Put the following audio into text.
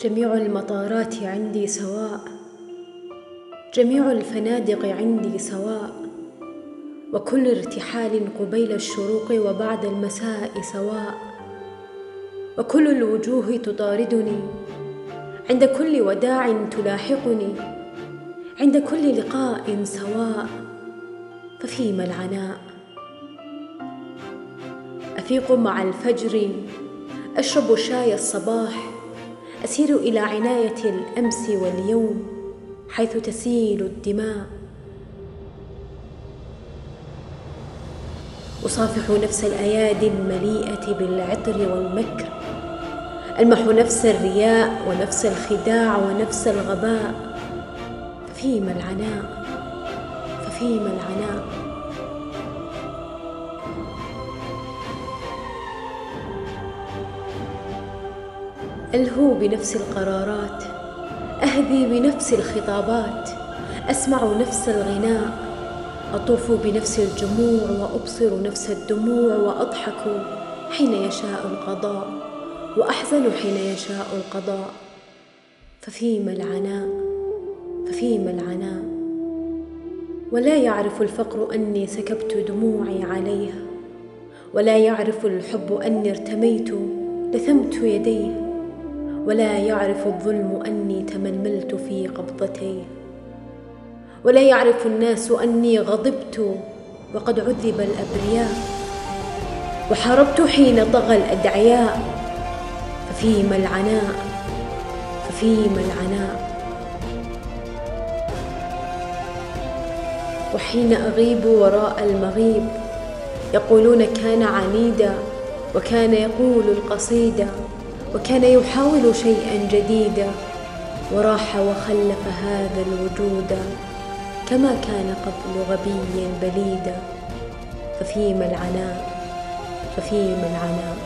جميع المطارات عندي سواء. جميع الفنادق عندي سواء. وكل ارتحال قبيل الشروق وبعد المساء سواء. وكل الوجوه تطاردني. عند كل وداع تلاحقني. عند كل لقاء سواء. ففيما العناء أفيق مع الفجر. أشرب شاي الصباح. أسير إلى عناية الأمس واليوم حيث تسيل الدماء. أصافح نفس الايادي المليئة بالعطر والمكر. ألمح نفس الرياء ونفس الخداع ونفس الغباء. ففيما العناء؟ ففيما العناء؟ ألهو بنفس القرارات أهدي بنفس الخطابات أسمع نفس الغناء أطوف بنفس الجموع وأبصر نفس الدموع وأضحك حين يشاء القضاء وأحزن حين يشاء القضاء. ففيما العناء ففيما العناء. ولا يعرف الفقر أني سكبت دموعي عليها ولا يعرف الحب أني ارتميت لثمت يديه. ولا يعرف الظلم أني تململت في قبضتيه ولا يعرف الناس أني غضبت وقد عذب الأبرياء. وحاربت حين طغى الأدعياء. ففيما العناء ففيما العناء. وحين أغيب وراء المغيب يقولون كان عنيدا وكان يقول القصيده وكان يحاول شيئا جديدا وراح وخلف هذا الوجود كما كان قبل غبي بليدا. ففيما العناء ففيما العناء.